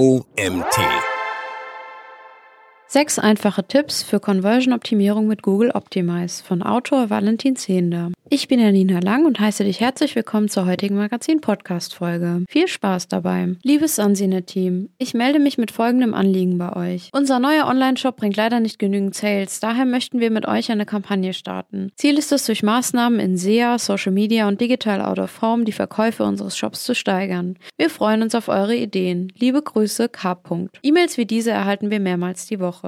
OMT. Sechs einfache Tipps für Conversion-Optimierung mit Google Optimize von Autor Valentin Zehnder. Ich bin Janina Lang und heiße dich herzlich willkommen zur heutigen Magazin-Podcast-Folge. Viel Spaß dabei. Liebes Ansine-Team, ich melde mich mit folgendem Anliegen bei euch. Unser neuer Online-Shop bringt leider nicht genügend Sales, daher möchten wir mit euch eine Kampagne starten. Ziel ist es, durch Maßnahmen in SEA, Social Media und Digital Out of Home die Verkäufe unseres Shops zu steigern. Wir freuen uns auf eure Ideen. Liebe Grüße, K. E-Mails wie diese erhalten wir mehrmals die Woche.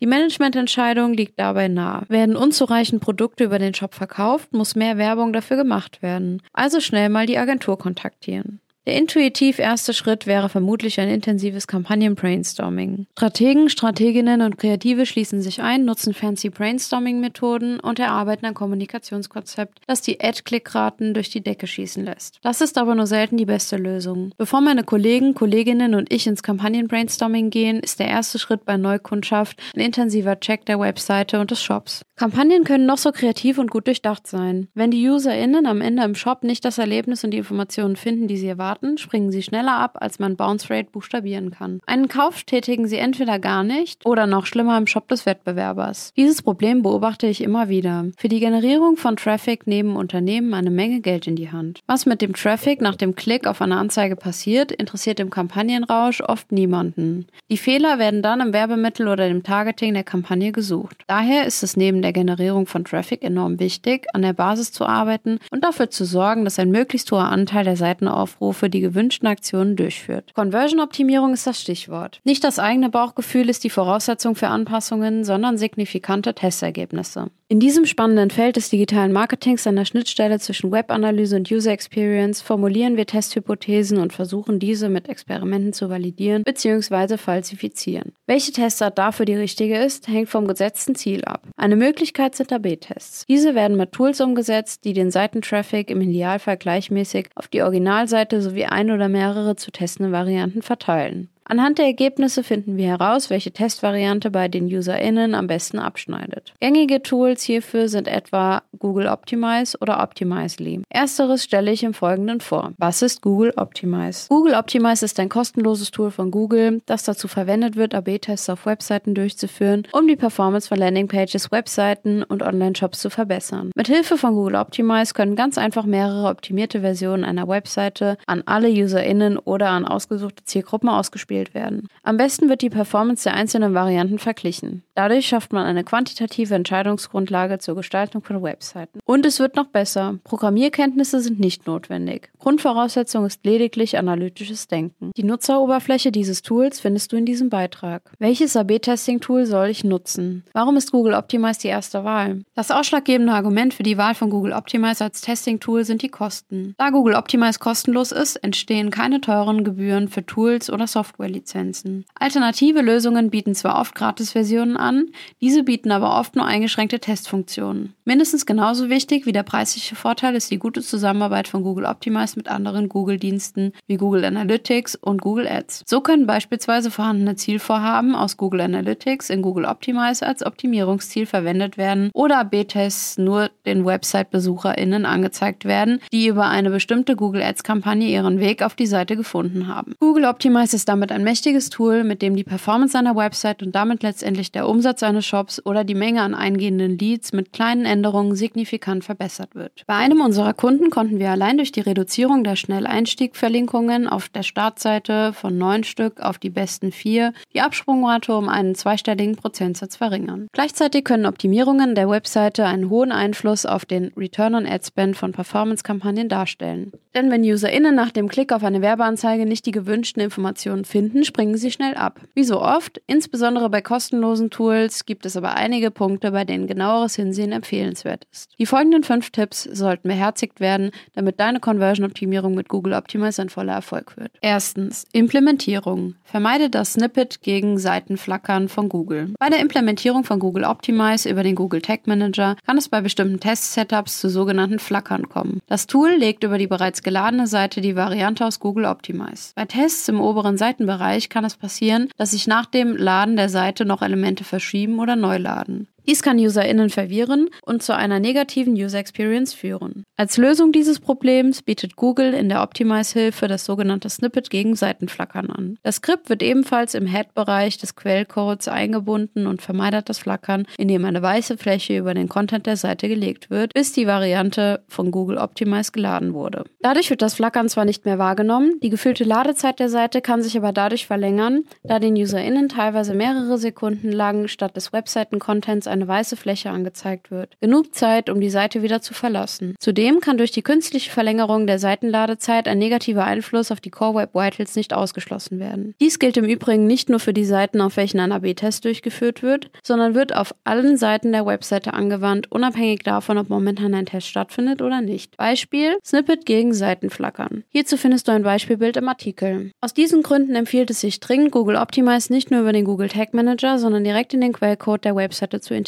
Die Managemententscheidung liegt dabei nah. Werden unzureichend Produkte über den Shop verkauft, muss mehr Werbung dafür gemacht werden. Also schnell mal die Agentur kontaktieren. Der intuitiv erste Schritt wäre vermutlich ein intensives Kampagnen-Brainstorming. Strategen, Strateginnen und Kreative schließen sich ein, nutzen fancy Brainstorming-Methoden und erarbeiten ein Kommunikationskonzept, das die Ad-Click-Raten durch die Decke schießen lässt. Das ist aber nur selten die beste Lösung. Bevor meine Kollegen, Kolleginnen und ich ins Kampagnen-Brainstorming gehen, ist der erste Schritt bei Neukundschaft ein intensiver Check der Webseite und des Shops. Kampagnen können noch so kreativ und gut durchdacht sein. Wenn die UserInnen am Ende im Shop nicht das Erlebnis und die Informationen finden, die sie erwarten, starten, springen sie schneller ab, als man Bounce Rate buchstabieren kann. Einen Kauf tätigen sie entweder gar nicht oder noch schlimmer im Shop des Wettbewerbers. Dieses Problem beobachte ich immer wieder. Für die Generierung von Traffic nehmen Unternehmen eine Menge Geld in die Hand. Was mit dem Traffic nach dem Klick auf eine Anzeige passiert, interessiert im Kampagnenrausch oft niemanden. Die Fehler werden dann im Werbemittel oder dem Targeting der Kampagne gesucht. Daher ist es neben der Generierung von Traffic enorm wichtig, an der Basis zu arbeiten und dafür zu sorgen, dass ein möglichst hoher Anteil der Seitenaufrufe für die gewünschten Aktionen durchführt. Conversion-Optimierung ist das Stichwort. Nicht das eigene Bauchgefühl ist die Voraussetzung für Anpassungen, sondern signifikante Testergebnisse. In diesem spannenden Feld des digitalen Marketings an der Schnittstelle zwischen Webanalyse und User Experience formulieren wir Testhypothesen und versuchen diese mit Experimenten zu validieren bzw. falsifizieren. Welche Testart dafür die richtige ist, hängt vom gesetzten Ziel ab. Eine Möglichkeit sind AB-Tests. Diese werden mit Tools umgesetzt, die den Seitentraffic im Idealfall gleichmäßig auf die Originalseite sowie ein oder mehrere zu testende Varianten verteilen. Anhand der Ergebnisse finden wir heraus, welche Testvariante bei den UserInnen am besten abschneidet. Gängige Tools hierfür sind etwa Google Optimize oder Optimizely. Ersteres stelle ich im Folgenden vor. Was ist Google Optimize? Google Optimize ist ein kostenloses Tool von Google, das dazu verwendet wird, AB-Tests auf Webseiten durchzuführen, um die Performance von Landingpages, Webseiten und Online-Shops zu verbessern. Mit Hilfe von Google Optimize können ganz einfach mehrere optimierte Versionen einer Webseite an alle UserInnen oder an ausgesuchte Zielgruppen ausgespielt ausgespielt werden. Am besten wird die Performance der einzelnen Varianten verglichen. Dadurch schafft man eine quantitative Entscheidungsgrundlage zur Gestaltung von Webseiten. Und es wird noch besser. Programmierkenntnisse sind nicht notwendig. Grundvoraussetzung ist lediglich analytisches Denken. Die Nutzeroberfläche dieses Tools findest du in diesem Beitrag. Welches AB-Testing-Tool soll ich nutzen? Warum ist Google Optimize die erste Wahl? Das ausschlaggebende Argument für die Wahl von Google Optimize als Testing-Tool sind die Kosten. Da Google Optimize kostenlos ist, entstehen keine teuren Gebühren für Tools oder Software. Softwarelizenzen. Alternative Lösungen bieten zwar oft Gratisversionen an, diese bieten aber oft nur eingeschränkte Testfunktionen. Mindestens genauso wichtig wie der preisliche Vorteil ist die gute Zusammenarbeit von Google Optimize mit anderen Google-Diensten wie Google Analytics und Google Ads. So können beispielsweise vorhandene Zielvorhaben aus Google Analytics in Google Optimize als Optimierungsziel verwendet werden oder AB-Tests nur den Website-BesucherInnen angezeigt werden, die über eine bestimmte Google Ads-Kampagne ihren Weg auf die Seite gefunden haben. Google Optimize ist damit ein mächtiges Tool, mit dem die Performance einer Website und damit letztendlich der Umsatz eines Shops oder die Menge an eingehenden Leads mit kleinen Änderungen signifikant verbessert wird. Bei einem unserer Kunden konnten wir allein durch die Reduzierung der Schnelleinstieg-Verlinkungen auf der Startseite von neun Stück auf die besten vier die Absprungrate um einen zweistelligen Prozentsatz verringern. Gleichzeitig können Optimierungen der Webseite einen hohen Einfluss auf den Return on Ad Spend von Performance-Kampagnen darstellen. Denn wenn UserInnen nach dem Klick auf eine Werbeanzeige nicht die gewünschten Informationen finden, springen sie schnell ab. Wie so oft, insbesondere bei kostenlosen Tools, gibt es aber einige Punkte, bei denen genaueres Hinsehen empfehlenswert ist. Die folgenden fünf Tipps sollten beherzigt werden, damit deine Conversion-Optimierung mit Google Optimize ein voller Erfolg wird. Erstens, Implementierung. Vermeide das Snippet gegen Seitenflackern von Google. Bei der Implementierung von Google Optimize über den Google Tag Manager kann es bei bestimmten Test-Setups zu sogenannten Flackern kommen. Das Tool legt über die bereits geladene Seite die Variante aus Google Optimize. Bei Tests im oberen Seitenbereich kann es passieren, dass sich nach dem Laden der Seite noch Elemente verschieben oder neu laden. Dies kann UserInnen verwirren und zu einer negativen User Experience führen. Als Lösung dieses Problems bietet Google in der Optimize-Hilfe das sogenannte Snippet gegen Seitenflackern an. Das Skript wird ebenfalls im Head-Bereich des Quellcodes eingebunden und vermeidet das Flackern, indem eine weiße Fläche über den Content der Seite gelegt wird, bis die Variante von Google Optimize geladen wurde. Dadurch wird das Flackern zwar nicht mehr wahrgenommen, die gefühlte Ladezeit der Seite kann sich aber dadurch verlängern, da den UserInnen teilweise mehrere Sekunden lang statt des Webseiten-Contents eine weiße Fläche angezeigt wird. Genug Zeit, um die Seite wieder zu verlassen. Zudem kann durch die künstliche Verlängerung der Seitenladezeit ein negativer Einfluss auf die Core Web Vitals nicht ausgeschlossen werden. Dies gilt im Übrigen nicht nur für die Seiten, auf welchen ein AB-Test durchgeführt wird, sondern wird auf allen Seiten der Webseite angewandt, unabhängig davon, ob momentan ein Test stattfindet oder nicht. Beispiel Snippet gegen Seitenflackern. Hierzu findest du ein Beispielbild im Artikel. Aus diesen Gründen empfiehlt es sich dringend, Google Optimize nicht nur über den Google Tag Manager, sondern direkt in den Quellcode der Webseite zu integrieren.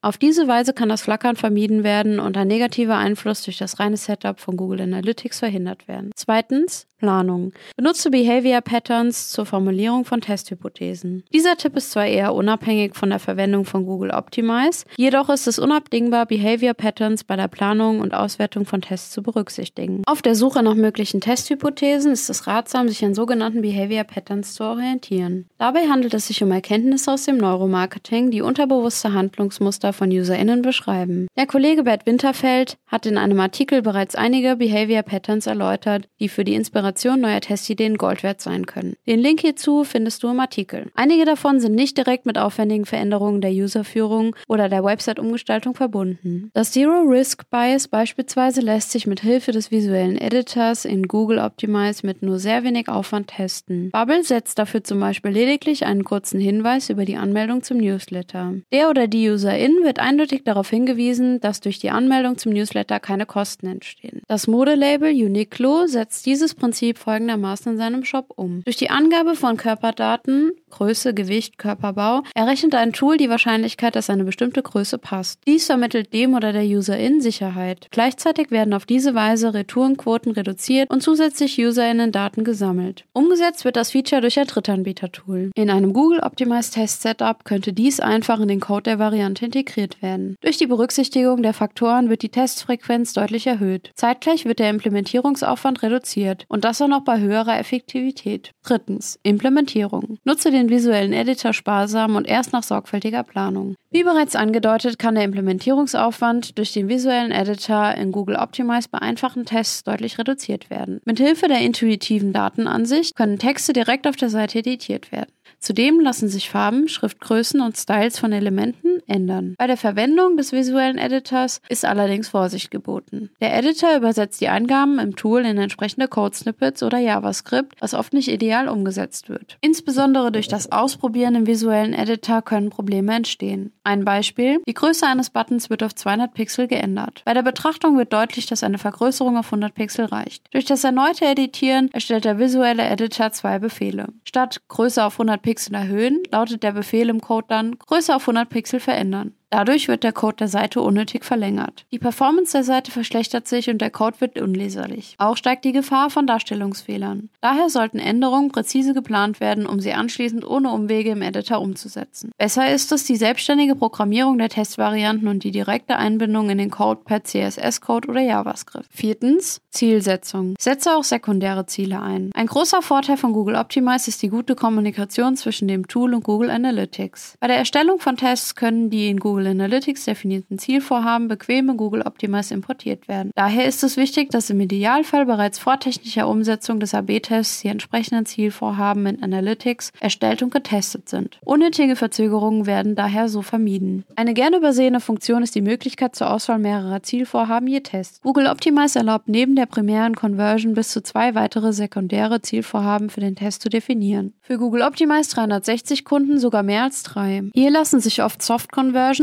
Auf diese Weise kann das Flackern vermieden werden und ein negativer Einfluss durch das reine Setup von Google Analytics verhindert werden. Zweitens, Planung. Benutze Behavior Patterns zur Formulierung von Testhypothesen. Dieser Tipp ist zwar eher unabhängig von der Verwendung von Google Optimize, jedoch ist es unabdingbar, Behavior Patterns bei der Planung und Auswertung von Tests zu berücksichtigen. Auf der Suche nach möglichen Testhypothesen ist es ratsam, sich an sogenannten Behavior Patterns zu orientieren. Dabei handelt es sich um Erkenntnisse aus dem Neuromarketing, die unterbewusste Handlungsmuster von UserInnen beschreiben. Der Kollege Bert Winterfeld hat in einem Artikel bereits einige Behavior Patterns erläutert, die für die Inspiration Inspiration neuer Testideen Gold wert sein können. Den Link hierzu findest du im Artikel. Einige davon sind nicht direkt mit aufwendigen Veränderungen der Userführung oder der Website-Umgestaltung verbunden. Das Zero Risk Bias beispielsweise lässt sich mit Hilfe des visuellen Editors in Google Optimize mit nur sehr wenig Aufwand testen. Bubble setzt dafür zum Beispiel lediglich einen kurzen Hinweis über die Anmeldung zum Newsletter. Der oder die Userin wird eindeutig darauf hingewiesen, dass durch die Anmeldung zum Newsletter keine Kosten entstehen. Das Modelabel Uniqlo setzt dieses Prinzip Prinzip folgendermaßen in seinem Shop um. Durch die Angabe von Körperdaten, Größe, Gewicht, Körperbau, errechnet ein Tool die Wahrscheinlichkeit, dass eine bestimmte Größe passt. Dies vermittelt dem oder der Userin Sicherheit. Gleichzeitig werden auf diese Weise Retourenquoten reduziert und zusätzlich UserInnen Daten gesammelt. Umgesetzt wird das Feature durch ein Drittanbieter-Tool. In einem Google Optimized Test Setup könnte dies einfach in den Code der Variante integriert werden. Durch die Berücksichtigung der Faktoren wird die Testfrequenz deutlich erhöht. Zeitgleich wird der Implementierungsaufwand reduziert und das auch noch bei höherer Effektivität. Drittens, Implementierung. Nutze den visuellen Editor sparsam und erst nach sorgfältiger Planung. Wie bereits angedeutet, kann der Implementierungsaufwand durch den visuellen Editor in Google Optimize bei einfachen Tests deutlich reduziert werden. Mit Hilfe der intuitiven Datenansicht können Texte direkt auf der Seite editiert werden. Zudem lassen sich Farben, Schriftgrößen und Styles von Elementen ändern. Bei der Verwendung des visuellen Editors ist allerdings Vorsicht geboten. Der Editor übersetzt die Eingaben im Tool in entsprechende Code-Snippets oder JavaScript, was oft nicht ideal umgesetzt wird. Insbesondere durch das Ausprobieren im visuellen Editor können Probleme entstehen. Ein Beispiel: Die Größe eines Buttons wird auf 200 Pixel geändert. Bei der Betrachtung wird deutlich, dass eine Vergrößerung auf 100 Pixel reicht. Durch das erneute Editieren erstellt der visuelle Editor zwei Befehle. Statt Größe auf 100 Pixel erhöhen, lautet der Befehl im Code dann Größe auf 100 Pixel verändern. Dadurch wird der Code der Seite unnötig verlängert. Die Performance der Seite verschlechtert sich und der Code wird unleserlich. Auch steigt die Gefahr von Darstellungsfehlern. Daher sollten Änderungen präzise geplant werden, um sie anschließend ohne Umwege im Editor umzusetzen. Besser ist es, die selbstständige Programmierung der Testvarianten und die direkte Einbindung in den Code per CSS-Code oder JavaScript. Viertens, Zielsetzung. Setze auch sekundäre Ziele ein. Ein großer Vorteil von Google Optimize ist die gute Kommunikation zwischen dem Tool und Google Analytics. Bei der Erstellung von Tests können die in Google Google Analytics definierten Zielvorhaben bequem in Google Optimize importiert werden. Daher ist es wichtig, dass im Idealfall bereits vor technischer Umsetzung des AB-Tests die entsprechenden Zielvorhaben in Analytics erstellt und getestet sind. Unnötige Verzögerungen werden daher so vermieden. Eine gerne übersehene Funktion ist die Möglichkeit zur Auswahl mehrerer Zielvorhaben je Test. Google Optimize erlaubt neben der primären Conversion bis zu zwei weitere sekundäre Zielvorhaben für den Test zu definieren. Für Google Optimize 360 Kunden sogar mehr als drei. Hier lassen sich oft Soft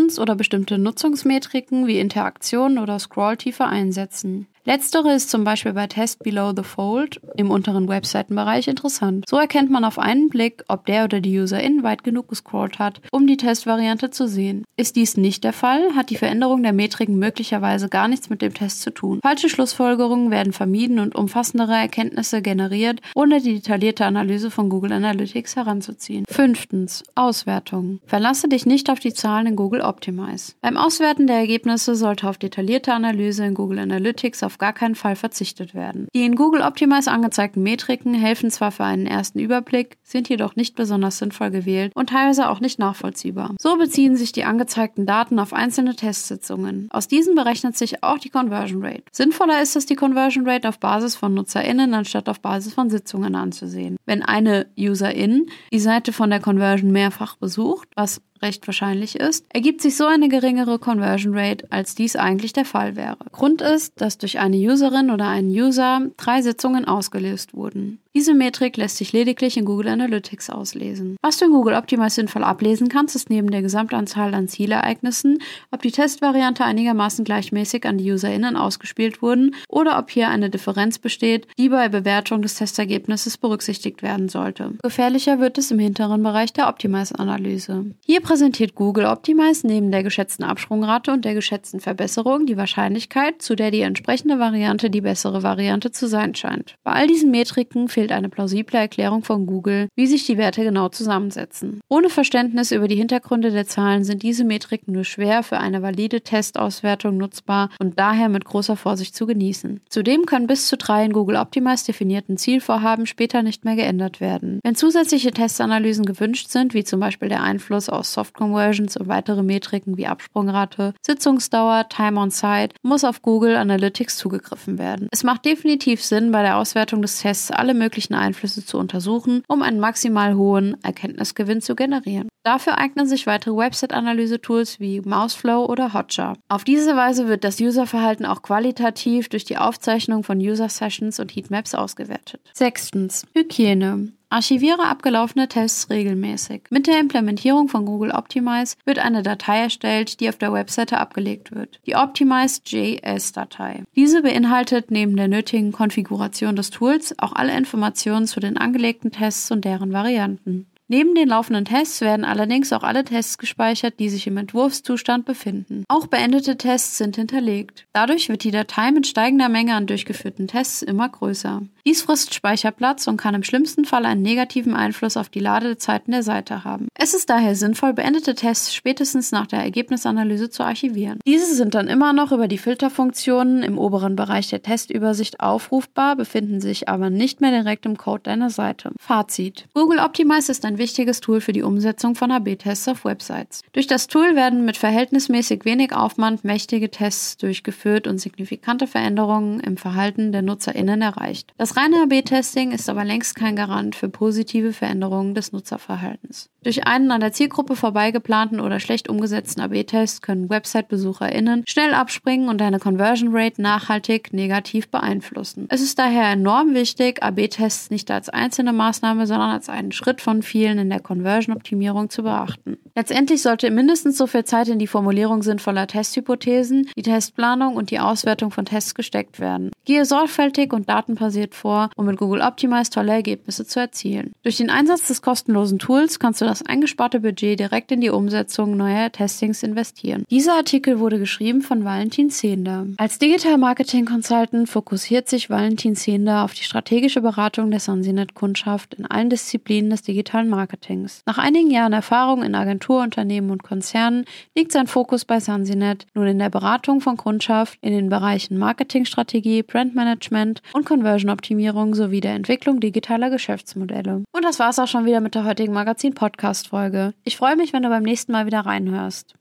Conversions oder bestimmte Nutzungsmetriken wie Interaktionen oder Scrolltiefe einsetzen. Letztere ist zum Beispiel bei Test Below the Fold im unteren Webseitenbereich interessant. So erkennt man auf einen Blick, ob der oder die Userin weit genug gescrollt hat, um die Testvariante zu sehen. Ist dies nicht der Fall, hat die Veränderung der Metriken möglicherweise gar nichts mit dem Test zu tun. Falsche Schlussfolgerungen werden vermieden und umfassendere Erkenntnisse generiert, ohne die detaillierte Analyse von Google Analytics heranzuziehen. Fünftens. Auswertung. Verlasse dich nicht auf die Zahlen in Google Optimize. Beim Auswerten der Ergebnisse sollte auf detaillierte Analyse in Google Analytics auf gar keinen Fall verzichtet werden. Die in Google Optimize angezeigten Metriken helfen zwar für einen ersten Überblick, sind jedoch nicht besonders sinnvoll gewählt und teilweise auch nicht nachvollziehbar. So beziehen sich die angezeigten Daten auf einzelne Testsitzungen. Aus diesen berechnet sich auch die Conversion Rate. Sinnvoller ist es, die Conversion Rate auf Basis von NutzerInnen anstatt auf Basis von Sitzungen anzusehen. Wenn eine Userin die Seite von der Conversion mehrfach besucht, was recht wahrscheinlich ist, ergibt sich so eine geringere Conversion Rate, als dies eigentlich der Fall wäre. Grund ist, dass durch eine Userin oder einen User drei Sitzungen ausgelöst wurden. Diese Metrik lässt sich lediglich in Google Analytics auslesen. Was du in Google Optimize sinnvoll ablesen kannst, ist neben der Gesamtanzahl an Zielereignissen, ob die Testvariante einigermaßen gleichmäßig an die UserInnen ausgespielt wurden oder ob hier eine Differenz besteht, die bei Bewertung des Testergebnisses berücksichtigt werden sollte. Gefährlicher wird es im hinteren Bereich der Optimize-Analyse. Hier präsentiert Google Optimize neben der geschätzten Absprungrate und der geschätzten Verbesserung die Wahrscheinlichkeit, zu der die entsprechende Variante die bessere Variante zu sein scheint. Bei all diesen Metriken fehlt fehlt eine plausible Erklärung von Google, wie sich die Werte genau zusammensetzen. Ohne Verständnis über die Hintergründe der Zahlen sind diese Metriken nur schwer für eine valide Testauswertung nutzbar und daher mit großer Vorsicht zu genießen. Zudem können bis zu drei in Google Optimize definierten Zielvorhaben später nicht mehr geändert werden. Wenn zusätzliche Testanalysen gewünscht sind, wie zum Beispiel der Einfluss aus Soft Conversions und weitere Metriken wie Absprungrate, Sitzungsdauer, Time on Site, muss auf Google Analytics zugegriffen werden. Es macht definitiv Sinn, bei der Auswertung des Tests alle möglichen möglichen Einflüsse zu untersuchen, um einen maximal hohen Erkenntnisgewinn zu generieren. Dafür eignen sich weitere Website-Analyse-Tools wie Mouseflow oder Hotjar. Auf diese Weise wird das Userverhalten auch qualitativ durch die Aufzeichnung von User-Sessions und Heatmaps ausgewertet. Sechstens. Hygiene. Archiviere abgelaufene Tests regelmäßig. Mit der Implementierung von Google Optimize wird eine Datei erstellt, die auf der Webseite abgelegt wird. Die Optimize.js-Datei. Diese beinhaltet neben der nötigen Konfiguration des Tools auch alle Informationen zu den angelegten Tests und deren Varianten. Neben den laufenden Tests werden allerdings auch alle Tests gespeichert, die sich im Entwurfszustand befinden. Auch beendete Tests sind hinterlegt. Dadurch wird die Datei mit steigender Menge an durchgeführten Tests immer größer. Dies frisst Speicherplatz und kann im schlimmsten Fall einen negativen Einfluss auf die Ladezeiten der Seite haben. Es ist daher sinnvoll, beendete Tests spätestens nach der Ergebnisanalyse zu archivieren. Diese sind dann immer noch über die Filterfunktionen im oberen Bereich der Testübersicht aufrufbar, befinden sich aber nicht mehr direkt im Code deiner Seite. Fazit. Google Optimize ist ein wichtiges Tool für die Umsetzung von AB-Tests auf Websites. Durch das Tool werden mit verhältnismäßig wenig Aufwand mächtige Tests durchgeführt und signifikante Veränderungen im Verhalten der NutzerInnen erreicht. Das reine AB-Testing ist aber längst kein Garant für positive Veränderungen des Nutzerverhaltens. Durch einen an der Zielgruppe vorbeigeplanten oder schlecht umgesetzten AB-Test können Website-BesucherInnen schnell abspringen und deine Conversion Rate nachhaltig negativ beeinflussen. Es ist daher enorm wichtig, AB-Tests nicht als einzelne Maßnahme, sondern als einen Schritt von vielen Zielen in der Conversion-Optimierung zu beachten. Letztendlich sollte mindestens so viel Zeit in die Formulierung sinnvoller Testhypothesen, die Testplanung und die Auswertung von Tests gesteckt werden. Gehe sorgfältig und datenbasiert vor, um mit Google Optimize tolle Ergebnisse zu erzielen. Durch den Einsatz des kostenlosen Tools kannst du das eingesparte Budget direkt in die Umsetzung neuer Testings investieren. Dieser Artikel wurde geschrieben von Valentin Zehnder. Als Digital Marketing Consultant fokussiert sich Valentin Zehnder auf die strategische Beratung der Sansinet-Kundschaft in allen Disziplinen des digitalen Marketings. Nach einigen Jahren Erfahrung in Agenturunternehmen und Konzernen liegt sein Fokus bei Sansinet nun in der Beratung von Kundschaft in den Bereichen Marketingstrategie, Brandmanagement und Conversion-Optimierung sowie der Entwicklung digitaler Geschäftsmodelle. Und das war's auch schon wieder mit der heutigen Magazin-Podcast-Folge. Ich freue mich, wenn du beim nächsten Mal wieder reinhörst.